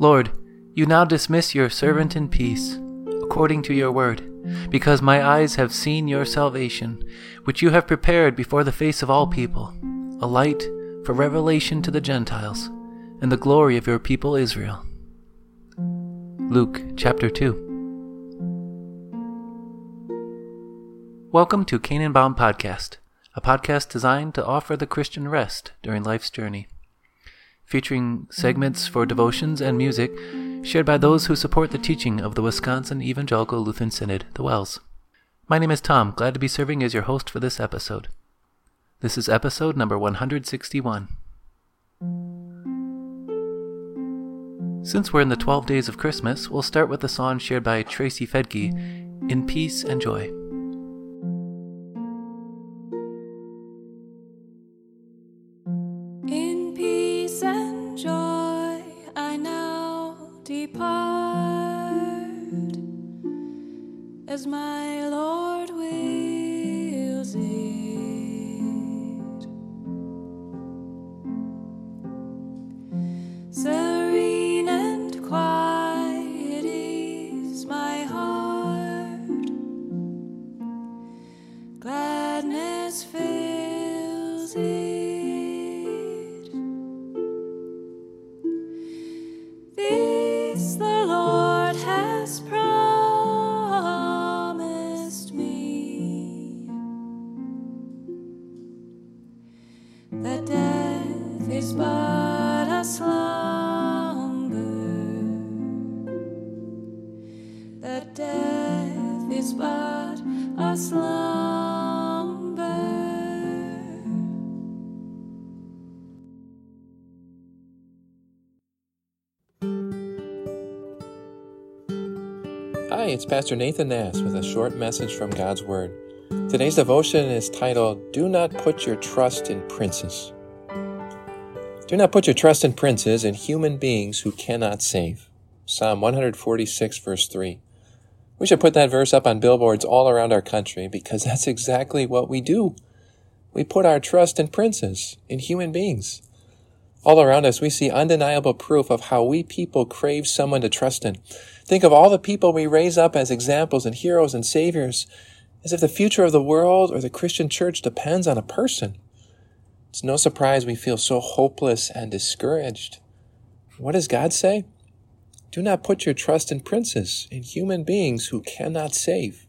Lord, you now dismiss your servant in peace, according to your word, because my eyes have seen your salvation, which you have prepared before the face of all people, a light for revelation to the Gentiles, and the glory of your people Israel. Luke chapter 2. Welcome to Canaan Bound Podcast, a podcast designed to offer the Christian rest during life's journey featuring segments for devotions and music shared by those who support the teaching of the Wisconsin Evangelical Lutheran Synod, the WELS. My name is Tom, glad to be serving as your host for this episode. This is episode number 161. Since we're in the 12 days of Christmas, we'll start with a song shared by Tracy Fedke, In Peace and Joy. My Hi, it's Pastor Nathan Nass with a short message from God's Word. Today's devotion is titled, Do Not Put Your Trust in Princes. Do not put your trust in princes and human beings who cannot save. Psalm 146, verse 3. We should put that verse up on billboards all around our country because that's exactly what we do. We put our trust in princes, in human beings. All around us, we see undeniable proof of how we people crave someone to trust in. Think of all the people we raise up as examples and heroes and saviors, as if the future of the world or the Christian church depends on a person. It's no surprise we feel so hopeless and discouraged. What does God say? Do not put your trust in princes, in human beings who cannot save.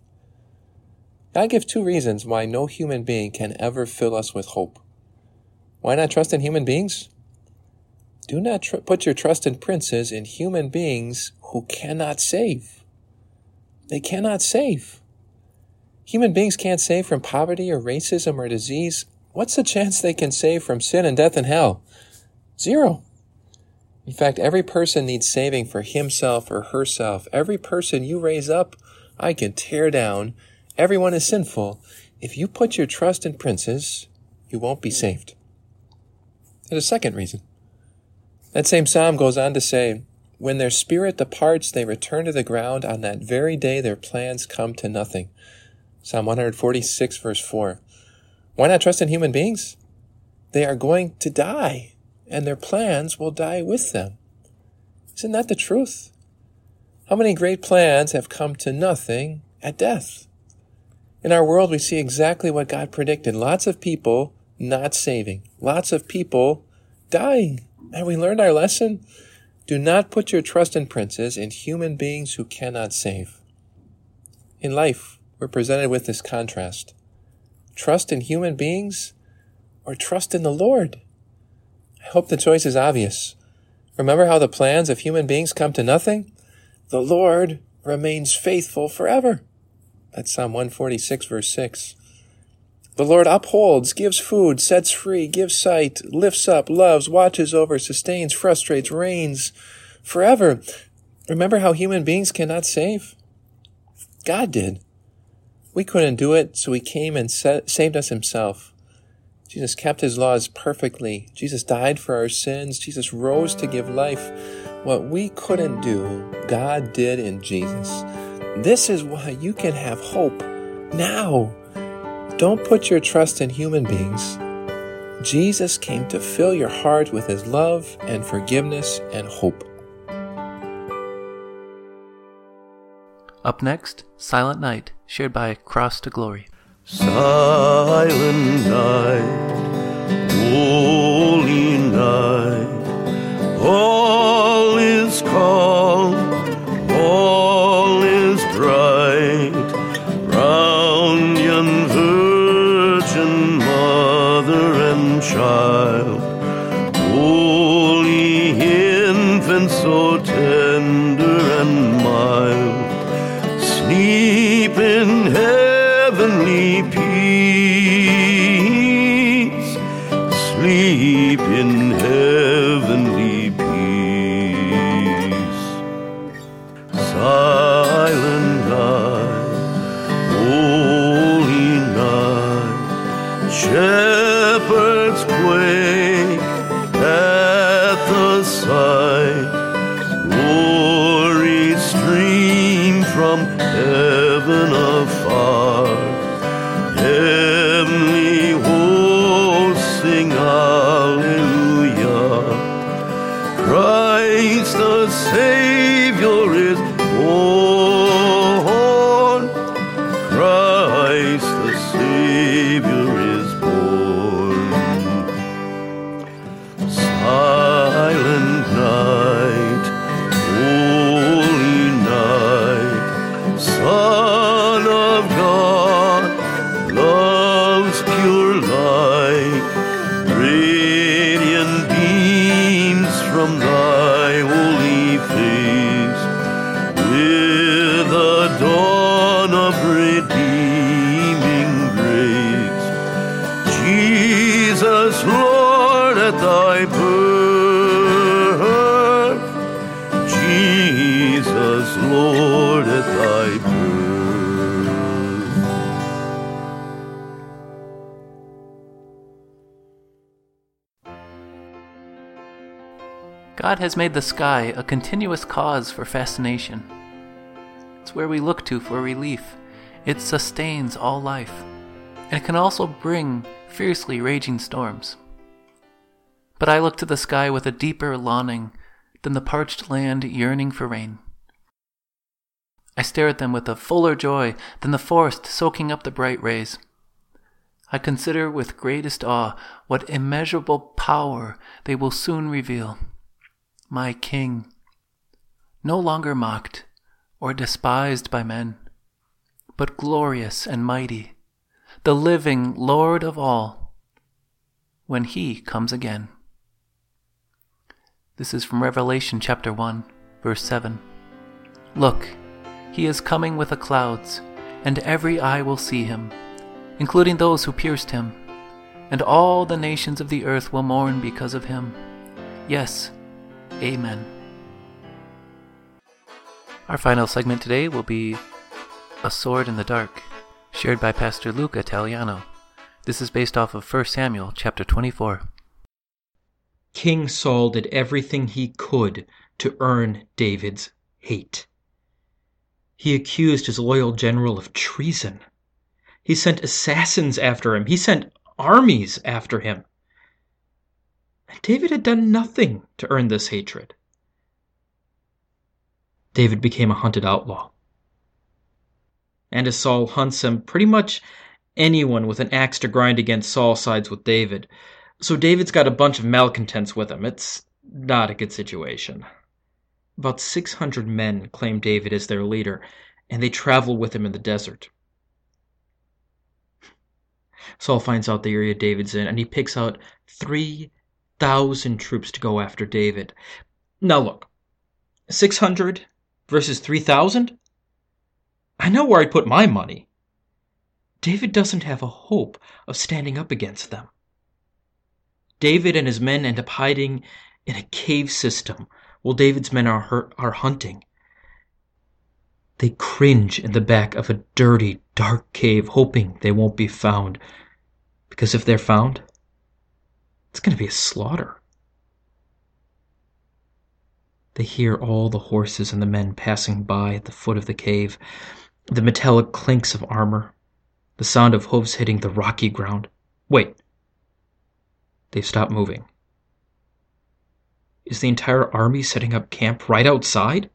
I give two reasons why no human being can ever fill us with hope. Why not trust in human beings? Do not tr- put your trust in princes, in human beings who cannot save. They cannot save. Human beings can't save from poverty or racism or disease. What's the chance they can save from sin and death and hell? Zero. In fact, every person needs saving for himself or herself. Every person you raise up, I can tear down. Everyone is sinful. If you put your trust in princes, you won't be saved. There's a second reason. That same psalm goes on to say, When their spirit departs, they return to the ground. On that very day, their plans come to nothing. Psalm 146, verse 4. Why not trust in human beings? They are going to die and their plans will die with them. Isn't that the truth? How many great plans have come to nothing at death? In our world, we see exactly what God predicted. Lots of people not saving. Lots of people dying. And we learned our lesson. Do not put your trust in princes, in human beings who cannot save. In life, we're presented with this contrast. Trust in human beings or trust in the Lord. I hope the choice is obvious. Remember how the plans of human beings come to nothing? The Lord remains faithful forever. That's Psalm 146, verse 6. The Lord upholds, gives food, sets free, gives sight, lifts up, loves, watches over, sustains, frustrates, reigns forever. Remember how human beings cannot save? God did. We couldn't do it, so He came and saved us Himself. Jesus kept his laws perfectly. Jesus died for our sins. Jesus rose to give life. What we couldn't do, God did in Jesus. This is why you can have hope now. Don't put your trust in human beings. Jesus came to fill your heart with his love and forgiveness and hope. Up next, Silent Night, shared by Cross to Glory. Silent night, holy night, all is calm, all is bright, round yon virgin mother and child, holy infant so tender from thy holy face, God has made the sky a continuous cause for fascination. It's where we look to for relief. It sustains all life, and it can also bring fiercely raging storms. But I look to the sky with a deeper longing than the parched land yearning for rain. I stare at them with a fuller joy than the forest soaking up the bright rays. I consider with greatest awe what immeasurable power they will soon reveal. My King, no longer mocked or despised by men, but glorious and mighty, the living Lord of all, when He comes again. This is from Revelation chapter 1, verse 7. Look, he is coming with the clouds, and every eye will see him, including those who pierced him, and all the nations of the earth will mourn because of him. Yes, Amen. Our final segment today will be A Sword in the Dark, shared by Pastor Luca Italiano. This is based off of 1 Samuel chapter 24. King Saul did everything he could to earn David's hate. He accused his loyal general of treason. He sent assassins after him. He sent armies after him. David had done nothing to earn this hatred. David became a hunted outlaw. And as Saul hunts him, pretty much anyone with an axe to grind against Saul sides with David. So David's got a bunch of malcontents with him. It's not a good situation. About 600 men claim David as their leader, and they travel with him in the desert. Saul finds out the area David's in, and he picks out 3,000 troops to go after David. Now look, 600 versus 3,000? I know where I'd put my money. David doesn't have a hope of standing up against them. David and his men end up hiding in a cave system while David's men are, hurt, are hunting. They cringe in the back of a dirty, dark cave, hoping they won't be found. Because if they're found, it's going to be a slaughter. They hear all the horses and the men passing by at the foot of the cave, the metallic clinks of armor, the sound of hooves hitting the rocky ground. Wait. They've stopped moving. Is the entire army setting up camp right outside?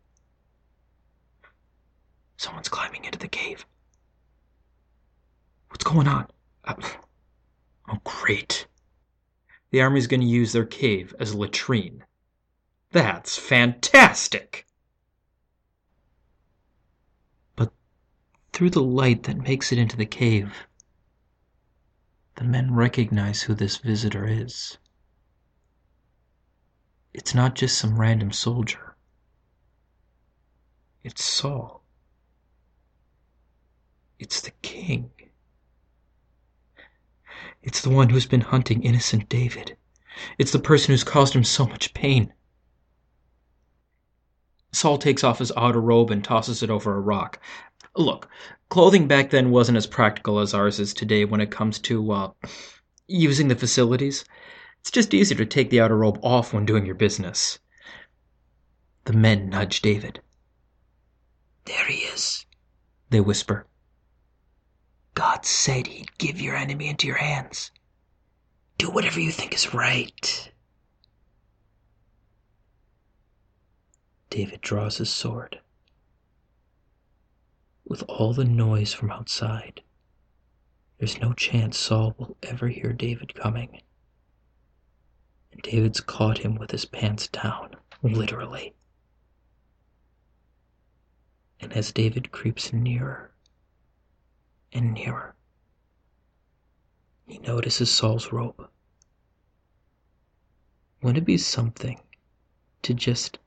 Someone's climbing into the cave. What's going on? Uh, oh, great. The army's going to use their cave as a latrine. That's fantastic! But through the light that makes it into the cave, the men recognize who this visitor is. It's not just some random soldier. It's Saul. It's the king. It's the one who's been hunting innocent David. It's the person who's caused him so much pain. Saul takes off his outer robe and tosses it over a rock. Look, clothing back then wasn't as practical as ours is today when it comes to uh, using the facilities. It's just easier to take the outer robe off when doing your business. The men nudge David. There he is, they whisper. God said he'd give your enemy into your hands. Do whatever you think is right. David draws his sword. With all the noise from outside, there's no chance Saul will ever hear David coming. And David's caught him with his pants down, literally. And as David creeps nearer and nearer, he notices Saul's robe. Wouldn't it be something to just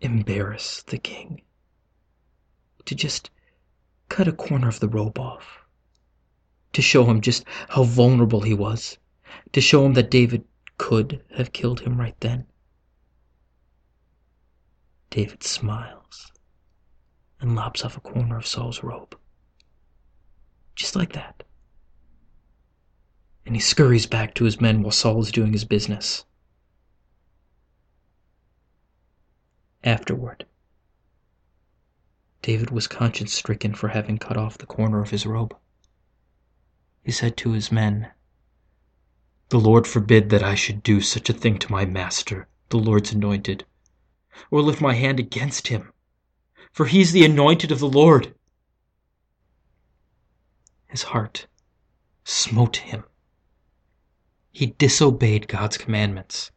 embarrass the king? To just cut a corner of the robe off? To show him just how vulnerable he was? To show him that David could have killed him right then? David smiles and lops off a corner of Saul's robe. Just like that. And he scurries back to his men while Saul is doing his business. Afterward, David was conscience stricken for having cut off the corner of his robe. He said to his men, The Lord forbid that I should do such a thing to my master, the Lord's anointed, or lift my hand against him, for he is the anointed of the Lord. His heart smote him. He disobeyed God's commandments.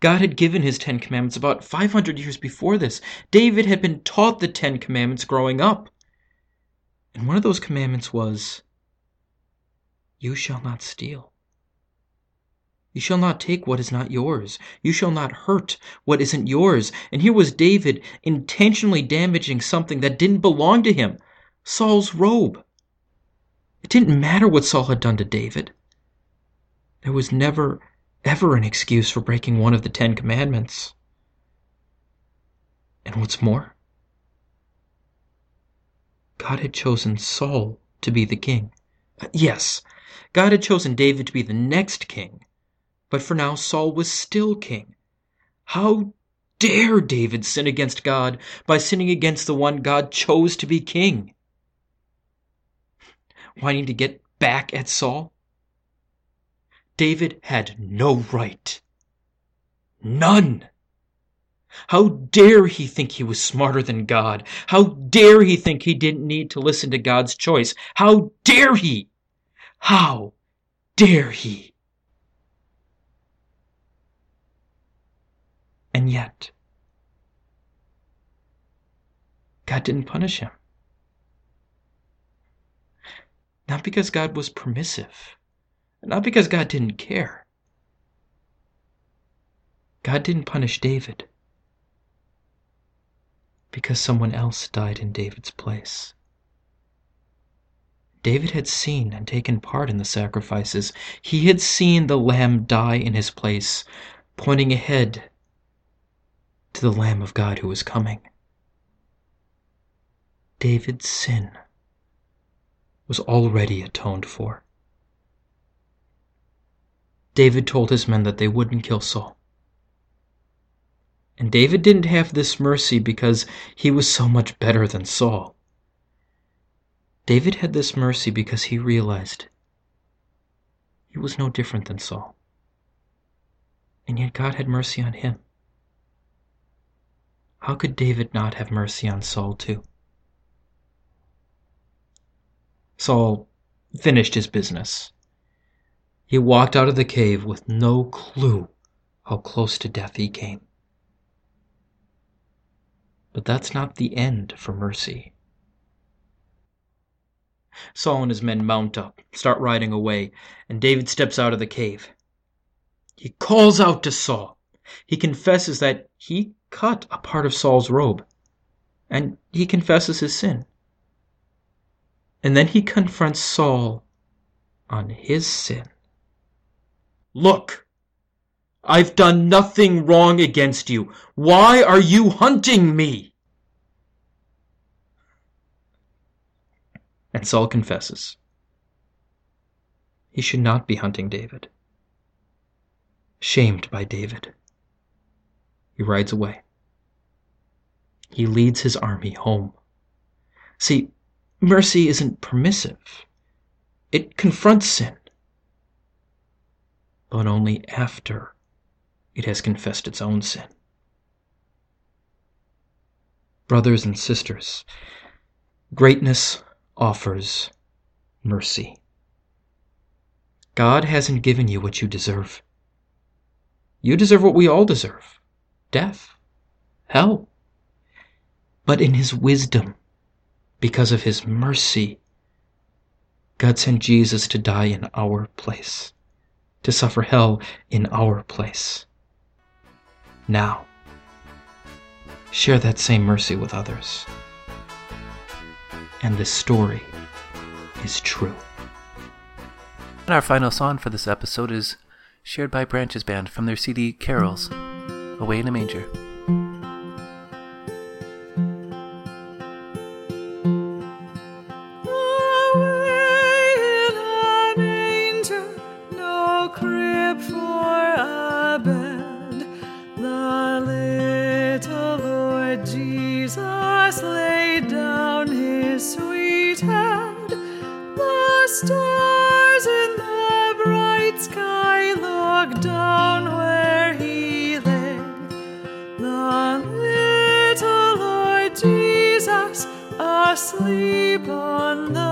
God had given his Ten Commandments about 500 years before this. David had been taught the Ten Commandments growing up. And one of those commandments was, You shall not steal. You shall not take what is not yours. You shall not hurt what isn't yours. And here was David intentionally damaging something that didn't belong to him Saul's robe. It didn't matter what Saul had done to David. There was never ever an excuse for breaking one of the Ten Commandments. And what's more, God had chosen Saul to be the king. Uh, yes, God had chosen David to be the next king, but for now Saul was still king. How dare David sin against God by sinning against the one God chose to be king? Wanting to get back at Saul? David had no right. None. How dare he think he was smarter than God? How dare he think he didn't need to listen to God's choice? How dare he? How dare he? And yet, God didn't punish him. Not because God was permissive not because God didn't care. God didn't punish David because someone else died in David's place. David had seen and taken part in the sacrifices. He had seen the Lamb die in his place, pointing ahead to the Lamb of God who was coming. David's sin was already atoned for. David told his men that they wouldn't kill Saul. And David didn't have this mercy because he was so much better than Saul. David had this mercy because he realized he was no different than Saul. And yet God had mercy on him. how could David not have mercy on Saul too? Saul finished his business. He walked out of the cave with no clue how close to death he came. But that's not the end for mercy. Saul and his men mount up, start riding away, and David steps out of the cave. He calls out to Saul. He confesses that he cut a part of Saul's robe, and he confesses his sin. And then he confronts Saul on his sin. Look, I've done nothing wrong against you. Why are you hunting me? And Saul confesses. He should not be hunting David. Shamed by David, he rides away. He leads his army home. See, mercy isn't permissive, it confronts sin, but only after it has confessed its own sin. Brothers and sisters, greatness offers mercy. God hasn't given you what you deserve. You deserve what we all deserve death, hell. But in His wisdom, because of His mercy, God sent Jesus to die in our place, to suffer hell in our place. Now, share that same mercy with others. And this story is true. And our final song for this episode is shared by Branches Band from their CD Carols, Away in a Manger. No crib for a bed. The little Lord Jesus laid down his sweet head. The stars in the bright sky looked down where he lay. The little Lord Jesus asleep on the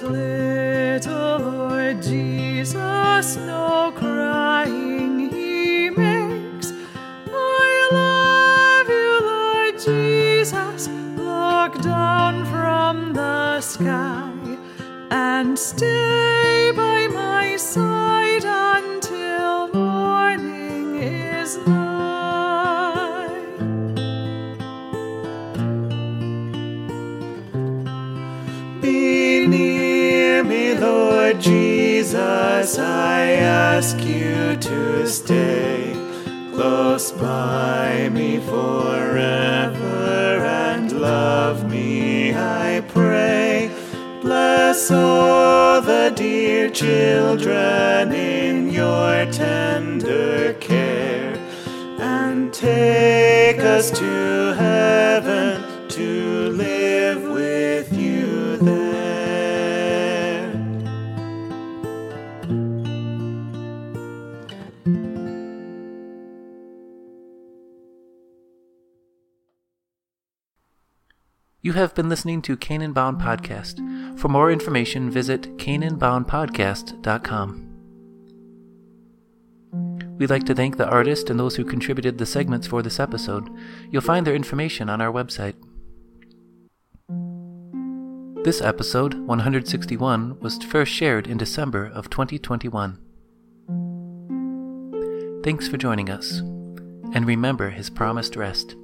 but little Lord Jesus no crying he makes. I love you, Lord Jesus. Look down from the sky and stay Jesus, I ask you to stay close by me forever and love me, I pray. Bless all the dear children in your tender care and take us to heaven have been listening to Canaan Bound Podcast. For more information, visit canaanboundpodcast.com. We'd like to thank the artist and those who contributed the segments for this episode. You'll find their information on our website. This episode, 161, was first shared in December of 2021. Thanks for joining us, and remember his promised rest.